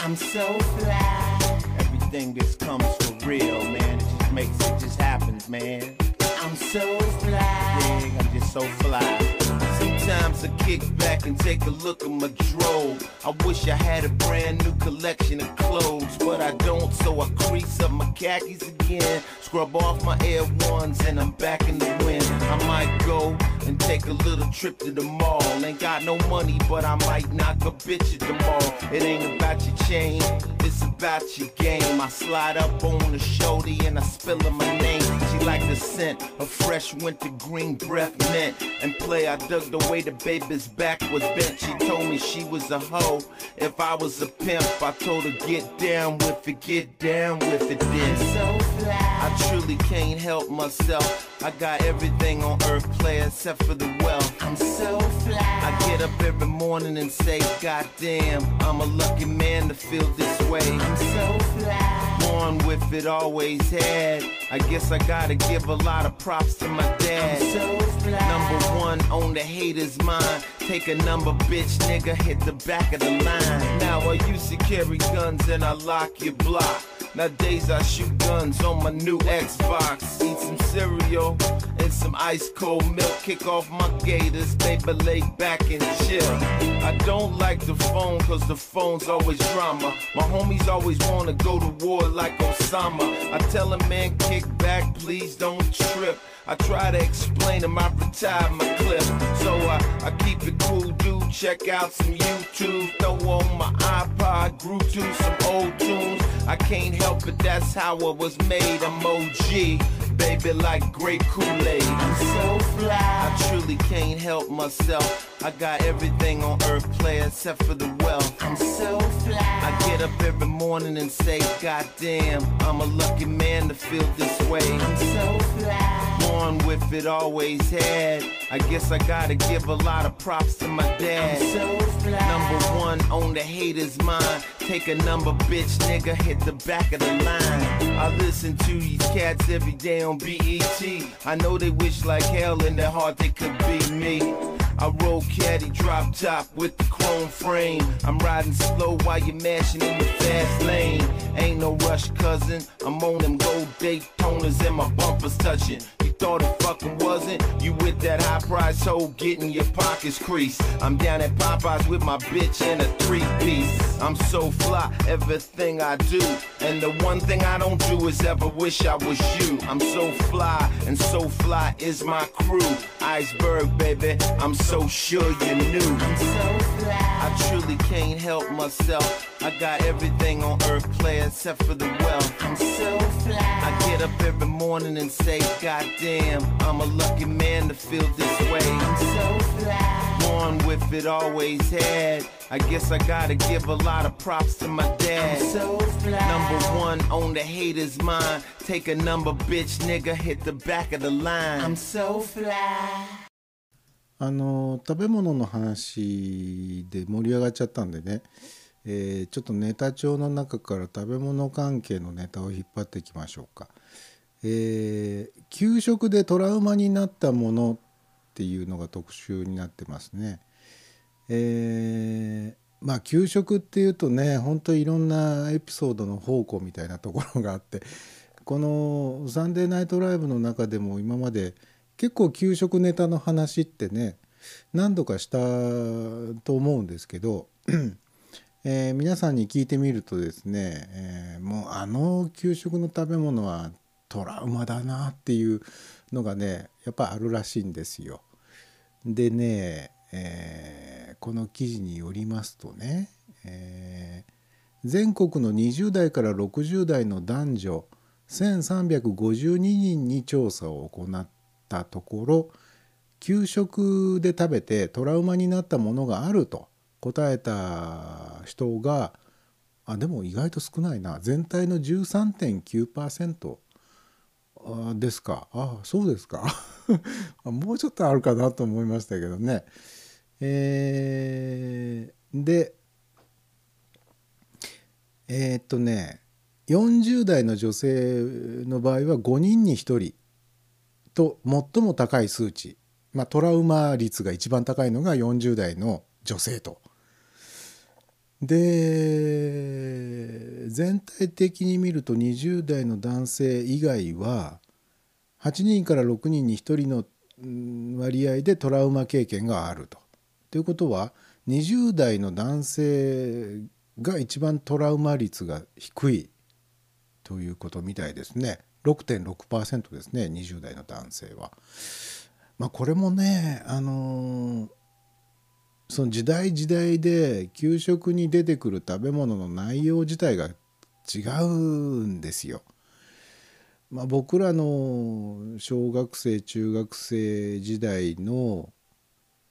I'm so fly. Everything just comes for real, man. It just makes it just happens, man. I'm so fly. Yeah, I'm just so fly. Sometimes I kick back and take a look at my drove. I wish I had a brand new collection of clothes, but I don't, so I crease up my khakis again. Scrub off my Air Ones and I'm back in the wind. I might go and take a little trip to the mall. Ain't got no money, but I might knock a bitch at the mall. It ain't about your chain, it's about your game. I slide up on the shorty and I spill her my name. She like the scent of fresh winter green breath mint. And play, I dug the way the baby's back was bent. She told me she was a hoe. If I was a pimp, I told her get down with it, get down with it. Then so fly. I truly can't help myself. I got everything on earth, play except for the wealth. I'm so fly. I get up every morning and say, God damn, I'm a lucky man to feel this way. I'm so fly. Born with it, always had. I guess I gotta give a lot of props to my dad. So. Number one on the haters' mind. Take a number, bitch, nigga, hit the back of the line. Now I used to carry guns and I lock your block. Nowadays I shoot guns on my new Xbox. Eat some cereal and some ice cold milk. Kick off my gators, baby, lay back and chill. I don't like the phone cause the phone's always drama. My homies always wanna go to war like Osama. I tell a man, kick back, please don't trip. I try to explain to my retired my clip. So I, I keep it cool, dude. Check out some YouTube. Throw on my iPod, grew to some old tunes. I can't help it, that's how I was made. I'm OG, baby, like great Kool-Aid. I'm so fly. I truly can't help myself. I got everything on earth, play except for the wealth. I'm so fly. I get up every morning and say, God damn, I'm a lucky man to feel this way. I'm so fly. Born with it, always had. I guess I gotta give a lot of props to my dad. I'm so fly. Number one on the haters' mind. Take a number, bitch, nigga, hit the back of the line. I listen to these cats every day on BET. I know they wish like hell in their heart they could be me. I roll caddy drop top with the chrome frame. I'm riding slow while you're mashing in the fast lane. Ain't no rush, cousin. I'm on them gold Daytonas and my bumpers touching. Thought it fucking wasn't? You with that high price hoe getting your pockets creased. I'm down at Popeyes with my bitch in a three piece. I'm so fly, everything I do. And the one thing I don't do is ever wish I was you. I'm so fly, and so fly is my crew. Iceberg, baby, I'm so sure you knew. I truly can't help myself. I got everything on earth, play except for the wealth. I'm so fly. I get up every morning and say, God damn, I'm a lucky man to feel this way. I'm so fly. Born with it, always had. I guess I gotta give a lot of props to my dad. so fly. Number one on the haters' mind. Take a number, bitch, nigga, hit the back of the line. I'm so fly. あの食べ物の話で盛り上がっちゃったんでね、えーちょっとネタ帳の中から食べ物関係のネタを引っ張っていきましょうか。えー給食でトラウマになったものっていうのが特集になってますね。えーまあ給食っていうとね本当いろんなエピソードの宝庫みたいなところがあってこの「サンデーナイトライブ」の中でも今まで結構給食ネタの話ってね何度かしたと思うんですけど、えー皆さんに聞いてみるとですね、えーもうあの給食の食べ物はトラウマだなっていうのがねやっぱあるらしいんですよ。でね、えーこの記事によりますとね、えー全国の20代から60代の男女1352人に調査を行ったところ給食で食べてトラウマになったものがあると答えた人があでも意外と少ないな全体の13.9%ですか。あそうですか。もうちょっとあるかなと思いましたけどね。えーでえーっとね40代の女性の場合は5人に1人と最も高い数値、まあ、トラウマ率が一番高いのが40代の女性と。で全体的に見ると20代の男性以外は8人から6人に1人の割合でトラウマ経験があると。ということは20代の男性が一番トラウマ率が低いということみたいですね6.6%ですね20代の男性は。まあこれもねあのーその時代時代で給食に出てくる食べ物の内容自体が違うんですよ。まあ、僕らの小学生中学生時代の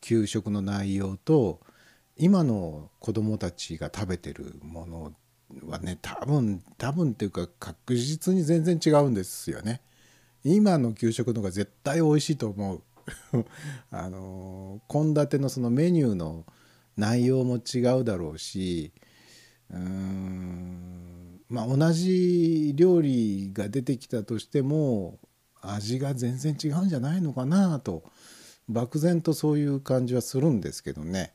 給食の内容と今の子どもたちが食べてるものはね多分多分っていうか確実に全然違うんですよね。今の給食の方が絶対美味しいと思う。あの献立のそのメニューの内容も違うだろうしうーんまあ同じ料理が出てきたとしても味が全然違うんじゃないのかなと漠然とそういう感じはするんですけどね。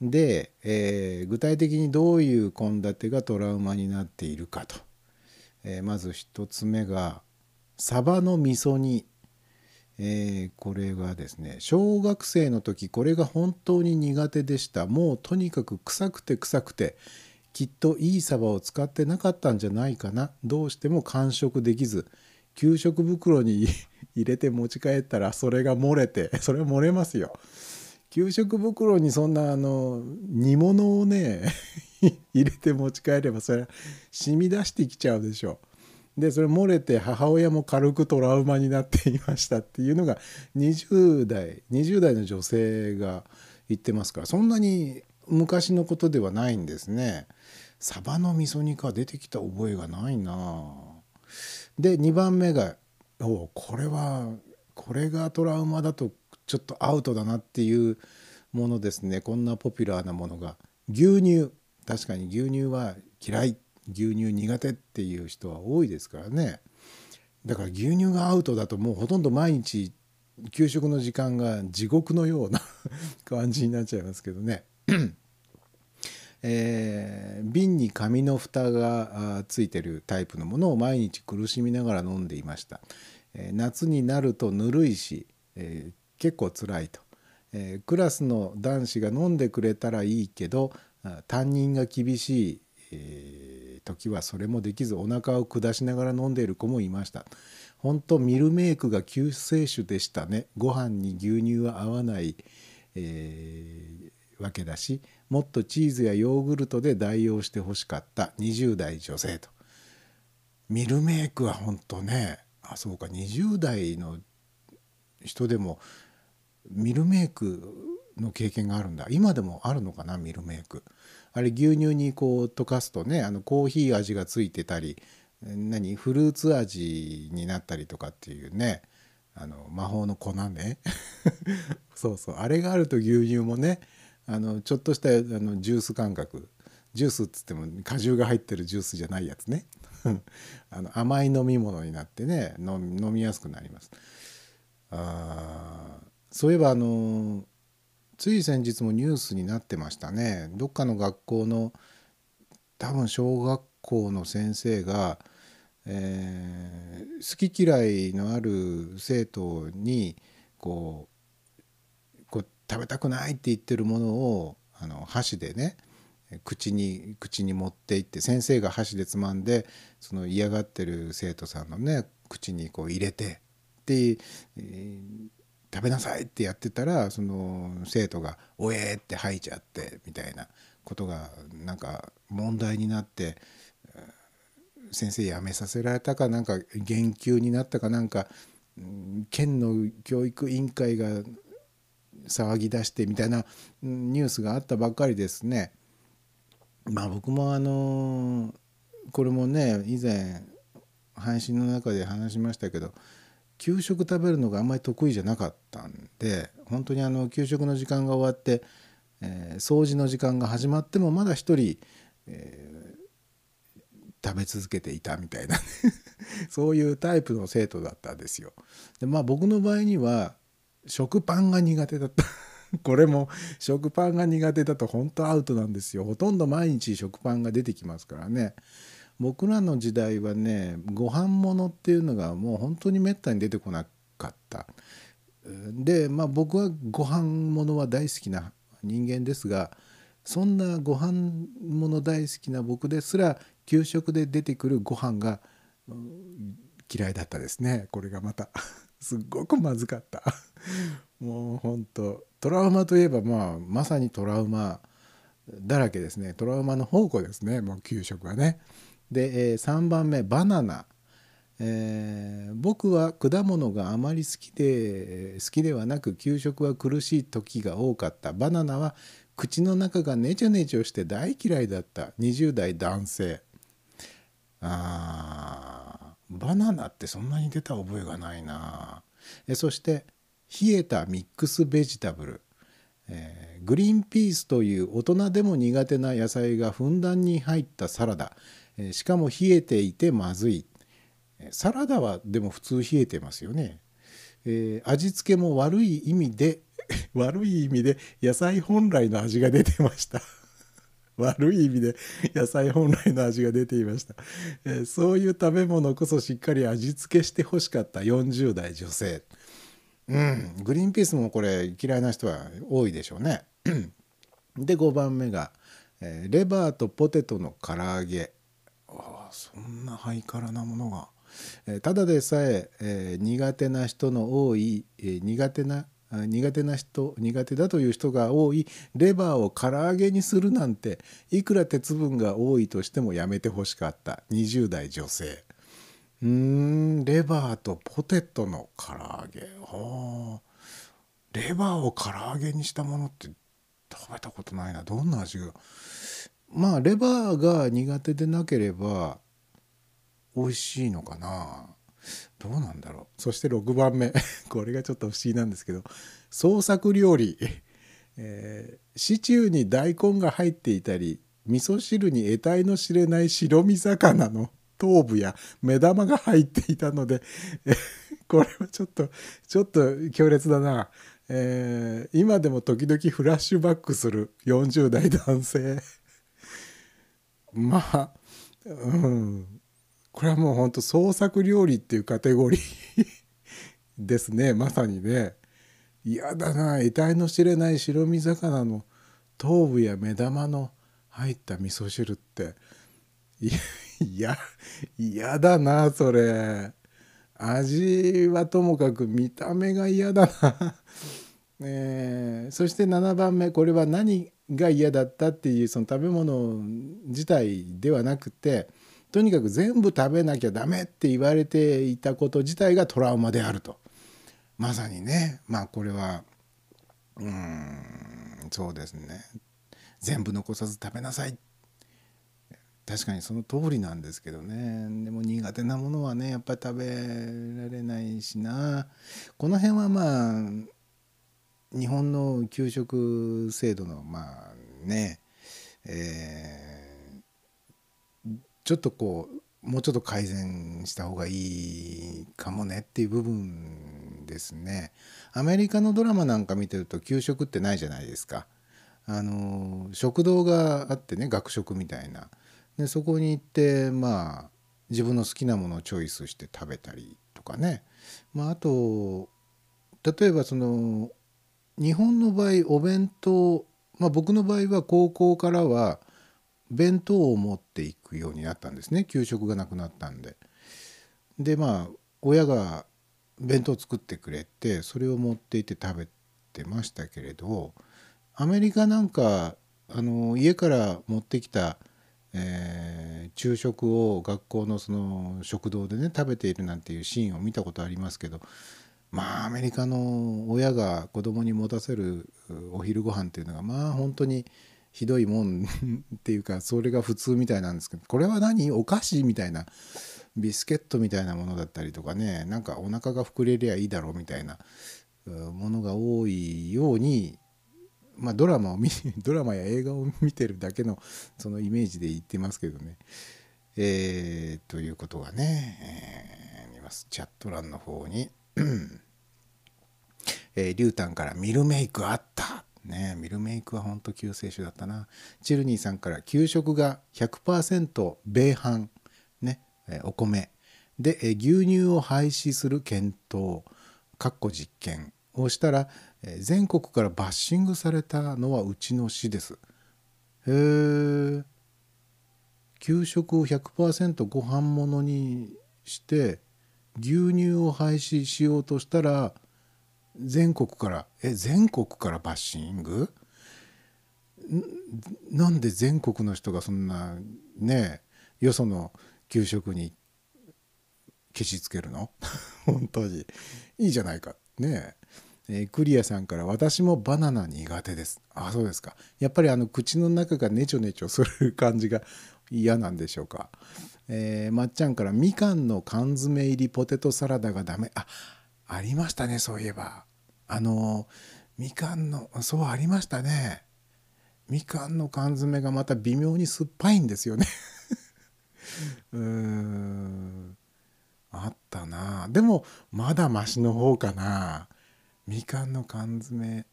で、えー具体的にどういう献立がトラウマになっているかと、えーまず一つ目がサバの味噌煮。えーこれがですね小学生の時これが本当に苦手でした。もうとにかく臭くて臭くてきっといいサバを使ってなかったんじゃないかな。どうしても完食できず給食袋に 入れて持ち帰ったらそれが漏れてそれは漏れますよ。給食袋にそんなあの煮物をね 入れて持ち帰ればそれは染み出してきちゃうでしょでそれ漏れて母親も軽くトラウマになっていましたっていうのが20代20代の女性が言ってますからそんなに昔のことではないんですね。サバの味噌煮か出てきた覚えがないな。で2番目がおこれはこれがトラウマだとちょっとアウトだなっていうものですね。こんなポピュラーなものが。牛乳。確かに牛乳は嫌い。牛乳苦手っていう人は多いですからね。だから牛乳がアウトだともうほとんど毎日給食の時間が地獄のような 感じになっちゃいますけどね。えー瓶に紙の蓋がついてるタイプのものを毎日苦しみながら飲んでいました、えー夏になるとぬるいし、えー結構辛いと、えクラスの男子が飲んでくれたらいいけど担任が厳しい、え時はそれもできずお腹を下しながら飲んでいる子もいました。本当ミルメイクが救世主でしたね。ご飯に牛乳は合わない、えーわけだしもっとチーズやヨーグルトで代用してほしかった20代女性と。ミルメイクは本当ねあそうか20代の人でもミルメイクの経験があるんだ。今でもあるのかなミルメイク。あれ牛乳にこう溶かすとねあのコーヒー味がついてたり何フルーツ味になったりとかっていうねあの魔法の粉ね。そうそうあれがあると牛乳もねあのちょっとしたあのジュース感覚。ジュースっつっても果汁が入ってるジュースじゃないやつね。あの甘い飲み物になってね飲み飲みやすくなります。あそういえばあのつい先日もニュースになってましたね。どっかの学校の多分小学校の先生が、えー好き嫌いのある生徒にこう食べたくないって言ってるものをあの箸でね口に口に持っていって先生が箸でつまんでその嫌がってる生徒さんのね口にこう入れてで、えー食べなさいってやってたらその生徒が「おえ!」って吐いちゃってみたいなことがなんか問題になって先生辞めさせられたかなんか減給になったかなんか県の教育委員会が騒ぎ出してみたいなニュースがあったばっかりですね。まあ僕もあのこれもね以前配信の中で話しましたけど給食食べるのがあんまり得意じゃなかったんで本当にあの給食の時間が終わって、えー掃除の時間が始まってもまだ一人、えー食べ続けていたみたいな そういうタイプの生徒だったんですよ。でまあ僕の場合には食パンが苦手だった。これも食パンが苦手だと本当アウトなんですよ。ほとんど毎日食パンが出てきますからね。僕らの時代はねご飯物っていうのがもう本当にめったに出てこなかった。でまあ僕はご飯物は大好きな人間ですがそんなご飯物大好きな僕ですら給食で出てくるご飯が嫌いだったですねこれがまたすっごくまずかった。もう本当トラウマといえばまあまさにトラウマだらけですね。トラウマの宝庫ですね。もう給食はね。で、え3番目バナナ。えー僕は果物があまり好きで好きではなく給食は苦しい時が多かった。バナナは口の中がネチョネチョして大嫌いだった。20代男性。あバナナってそんなに出た覚えがないな。えそして冷えたミックスベジタブル、えーグリーンピースという大人でも苦手な野菜がふんだんに入ったサラダ、えーしかも冷えていてまずい。サラダはでも普通冷えてますよね、えー味付けも悪い意味で 悪い意味で野菜本来の味が出てました。悪い意味で野菜本来の味が出ていました、えーそういう食べ物こそしっかり味付けしてほしかった40代女性。うん。グリーンピースもこれ嫌いな人は多いでしょうね。で5番目が、えーレバーとポテトの唐揚げ。ああそんなハイカラなものが、えーただでさええー苦手な人の多い、えー苦手な苦手な人苦手だという人が多い。レバーを唐揚げにするなんていくら鉄分が多いとしてもやめてほしかった。20代女性。うーんレバーとポテトの唐揚げ。はあ。レバーを唐揚げにしたものって食べたことないな。どんな味が。まあレバーが苦手でなければ美味しいのかな。どうなんだろう。そして6番目。これがちょっと不思議なんですけど。創作料理、えーシチューに大根が入っていたり味噌汁に得体の知れない白身魚の 頭部や目玉が入っていたので、えこれはちょっとちょっと強烈だな、えー今でも時々フラッシュバックする40代男性。まあうん。これはもうほんと創作料理っていうカテゴリー ですねまさにね。嫌だな得体の知れない白身魚の頭部や目玉の入った味噌汁って。いや嫌だなそれ。味はともかく見た目が嫌だな。え。ーそして7番目これは何が嫌だったっていうその食べ物自体ではなくてとにかく全部食べなきゃダメって言われていたこと自体がトラウマであると。まさにねまあこれはうんそうですね。全部残さず食べなさい。確かにその通りなんですけどね。でも苦手なものはねやっぱり食べられないしな。この辺はまあ日本の給食制度のまあね、えーちょっとこうもうちょっと改善した方がいいかもねっていう部分ですね。アメリカのドラマなんか見てると給食ってないじゃないですか。あの食堂があってね学食みたいな。でそこに行ってまあ自分の好きなものをチョイスして食べたりとかね。まあ、あと例えばその日本の場合お弁当まあ僕の場合は高校からは弁当を持っていくようになったんですね給食がなくなったんで。でまあ親が弁当作ってくれてそれを持って行って食べてましたけれどアメリカなんかあの家から持ってきた、えー昼食を学校のその食堂でね食べているなんていうシーンを見たことありますけどまあアメリカの親が子供に持たせるお昼ご飯っていうのがまあ本当にひどいもんっていうかそれが普通みたいなんですけどこれは何？お菓子みたいなビスケットみたいなものだったりとかねなんかお腹が膨れりゃいいだろうみたいなものが多いようにまあドラマを見 ドラマや映画を見てるだけのそのイメージで言ってますけどね。えーということがね、えー見ますチャット欄の方にえー、リュウタンからミルメイクあった。ねミルメイクは本当救世主だったな。チルニーさんから給食が100%米飯、ね、お米で、牛乳を廃止する検討、かっこ実験をしたら、全国からバッシングされたのはうちの市です。へー給食を100%ご飯物にして牛乳を廃止しようとしたら全国からえ全国からバッシング？んなんで全国の人がそんなねよその給食にケチつけるの？本当に。いいじゃないか。ね。えークリアさんから「私もバナナ苦手です」あそうですか。やっぱりあの口の中がネチョネチョする感じが嫌なんでしょうか、えーまっちゃんから「みかんの缶詰入りポテトサラダがダメ」あありましたねそういえば。あのみかんのそうありましたね。みかんの缶詰がまた微妙に酸っぱいんですよね。うーん。あったな。でもまだマシの方かな。みかんの缶詰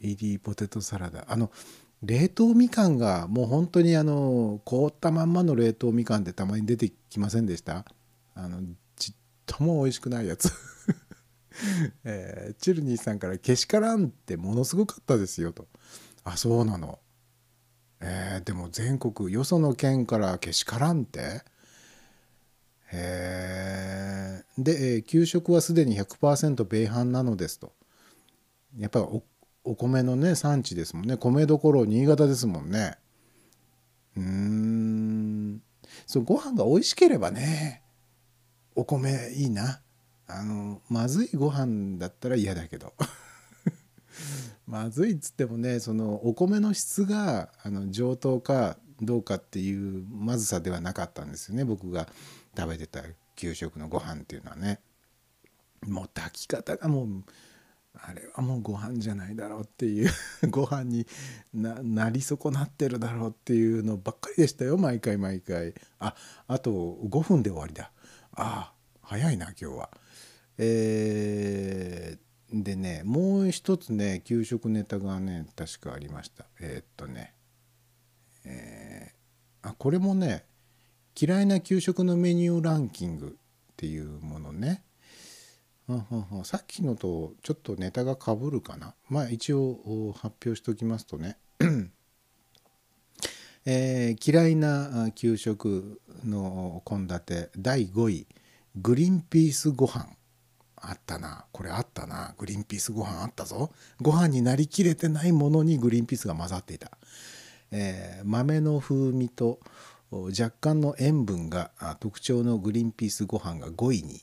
入りポテトサラダ。あの冷凍みかんがもう本当にあの凍ったまんまの冷凍みかんってたまに出てきませんでした？あのとも美味しくないやつ。えーチルニーさんから「けしからんってものすごかったですよ」と「あそうなの」えーでも全国よその県からけしからんって。へえで、えー給食はすでに100%米飯なのですと。やっぱりおお米のね産地ですもんね。米どころ新潟ですもんね。うーん。そうご飯が美味しければね。お米いいな。あのまずいご飯だったら嫌だけど。まずいっつってもねそのお米の質があの上等かどうかっていうまずさではなかったんですよね僕が食べてた給食のご飯っていうのはね。もう炊き方がもうあれはもうご飯じゃないだろうっていう ご飯にななり損なってるだろうっていうのばっかりでしたよ毎回毎回。ああと5分で終わりだ。あ早いな今日は。えーでねもう一つね給食ネタがね確かありました。えーっとねえーあこれもね嫌いな給食のメニューランキングっていうものね。はんはんはん。さっきのとちょっとネタがかぶるかな。まあ一応発表しておきますとね。えー嫌いな給食の献立第5位グリーンピースご飯。あったな。これあったな。グリーンピースご飯あったぞ。ご飯になりきれてないものにグリーンピースが混ざっていた、えー豆の風味と若干の塩分が特徴のグリーンピースご飯が5位に、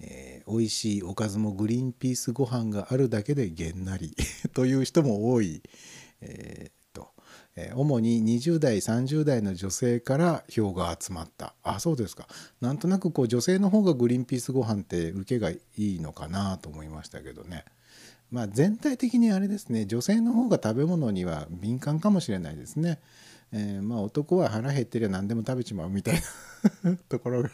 えー美味しいおかずもグリーンピースご飯があるだけでげんなり。という人も多い、えー主に20代30代の女性から票が集まった。あそうですか。なんとなくこう女性の方がグリーンピースご飯って受けがいいのかなと思いましたけどね。まあ全体的にあれですね。女性の方が食べ物には敏感かもしれないですね。えーまあ男は腹減ってりゃ何でも食べちまうみたいな ところが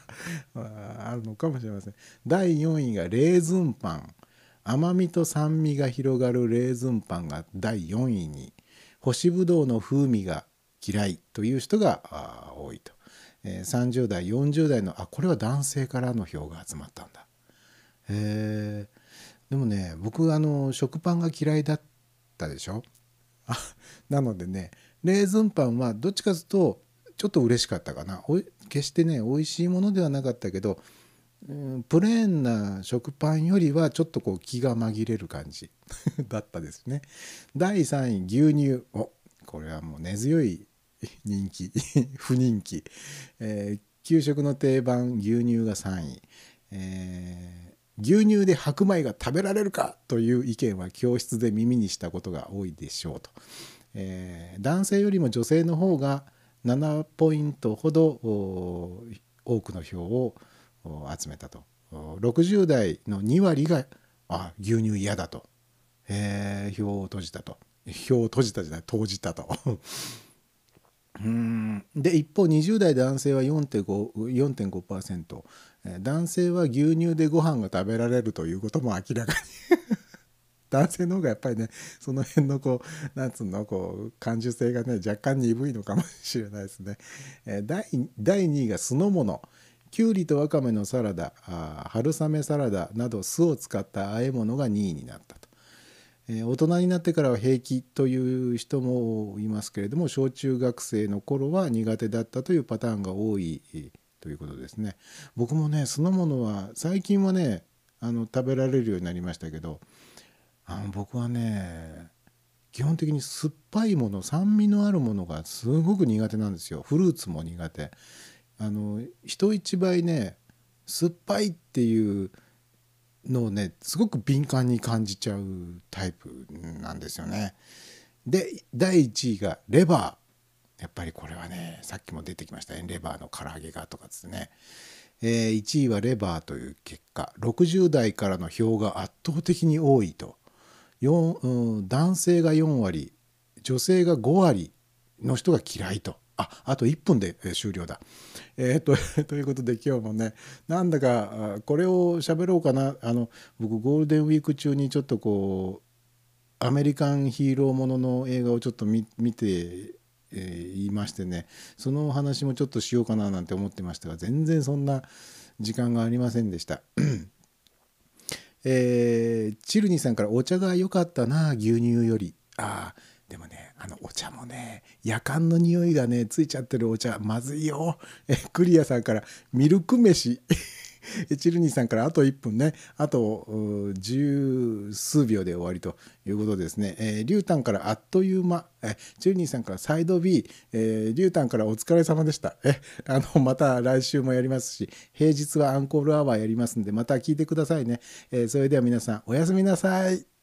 ああるのかもしれません。第4位がレーズンパン。甘みと酸味が広がるレーズンパンが第4位に。干しぶどうの風味が嫌いという人が多いと、えー30代40代のあこれは男性からの票が集まったんだ。へえでもね僕あの食パンが嫌いだったでしょ？あ なのでねレーズンパンはどっちかというとちょっと嬉しかったかな。おい決してね美味しいものではなかったけど、プレーンな食パンよりはちょっとこう気が紛れる感じ だったですね。第3位牛乳。おこれはもう根強い 人気 不人気、えー給食の定番牛乳が3位、えー牛乳で白米が食べられるかという意見は教室で耳にしたことが多いでしょうと、えー男性よりも女性の方が7ポイントほど多くの票を集めたと。60代の2割があ牛乳嫌だと、えー票を閉じたと。票を閉じたじゃない投じたと。うん。で一方20代男性は4.5%男性は牛乳でご飯が食べられるということも明らかに。男性の方がやっぱりねその辺のこうなんつうのこう感受性がね若干鈍いのかもしれないですね。えー第第2位が酢の物。きゅうりとわかめのサラダ春雨サラダなど酢を使った和え物が2位になったと。えー大人になってからは平気という人もいますけれども小中学生の頃は苦手だったというパターンが多いということですね。僕もね酢の物は最近はねあの食べられるようになりましたけどあの僕はね基本的に酸っぱいもの酸味のあるものがすごく苦手なんですよフルーツも苦手あの人一倍ね酸っぱいっていうのをねすごく敏感に感じちゃうタイプなんですよね。で第1位がレバー。やっぱりこれはねさっきも出てきましたね。レバーの唐揚げがとかですね。えー1位はレバーという結果。60代からの票が圧倒的に多いと。4うん男性が4割女性が5割の人が嫌いと。ああと1分で終了だ。えーと ということで今日もねなんだかこれを喋ろうかなあの僕ゴールデンウィーク中にちょっとこうアメリカンヒーローものの映画をちょっと見て、えーいましてねそのお話もちょっとしようかななんて思ってましたが全然そんな時間がありませんでした。えーチルニーさんからお茶が良かったな牛乳よりあーでもねあのお茶もね夜間の匂いがねついちゃってるお茶まずいよ。えクリアさんからミルク飯。チルニーさんからあと1分ね。あと十数秒で終わりということですね、えー、リュウタンからあっという間。えチルニーさんからサイド B、えー、リュウタンからお疲れ様でした。えあのまた来週もやりますし平日はアンコールアワーやりますんでまた聞いてくださいね、えーそれでは皆さんおやすみなさい。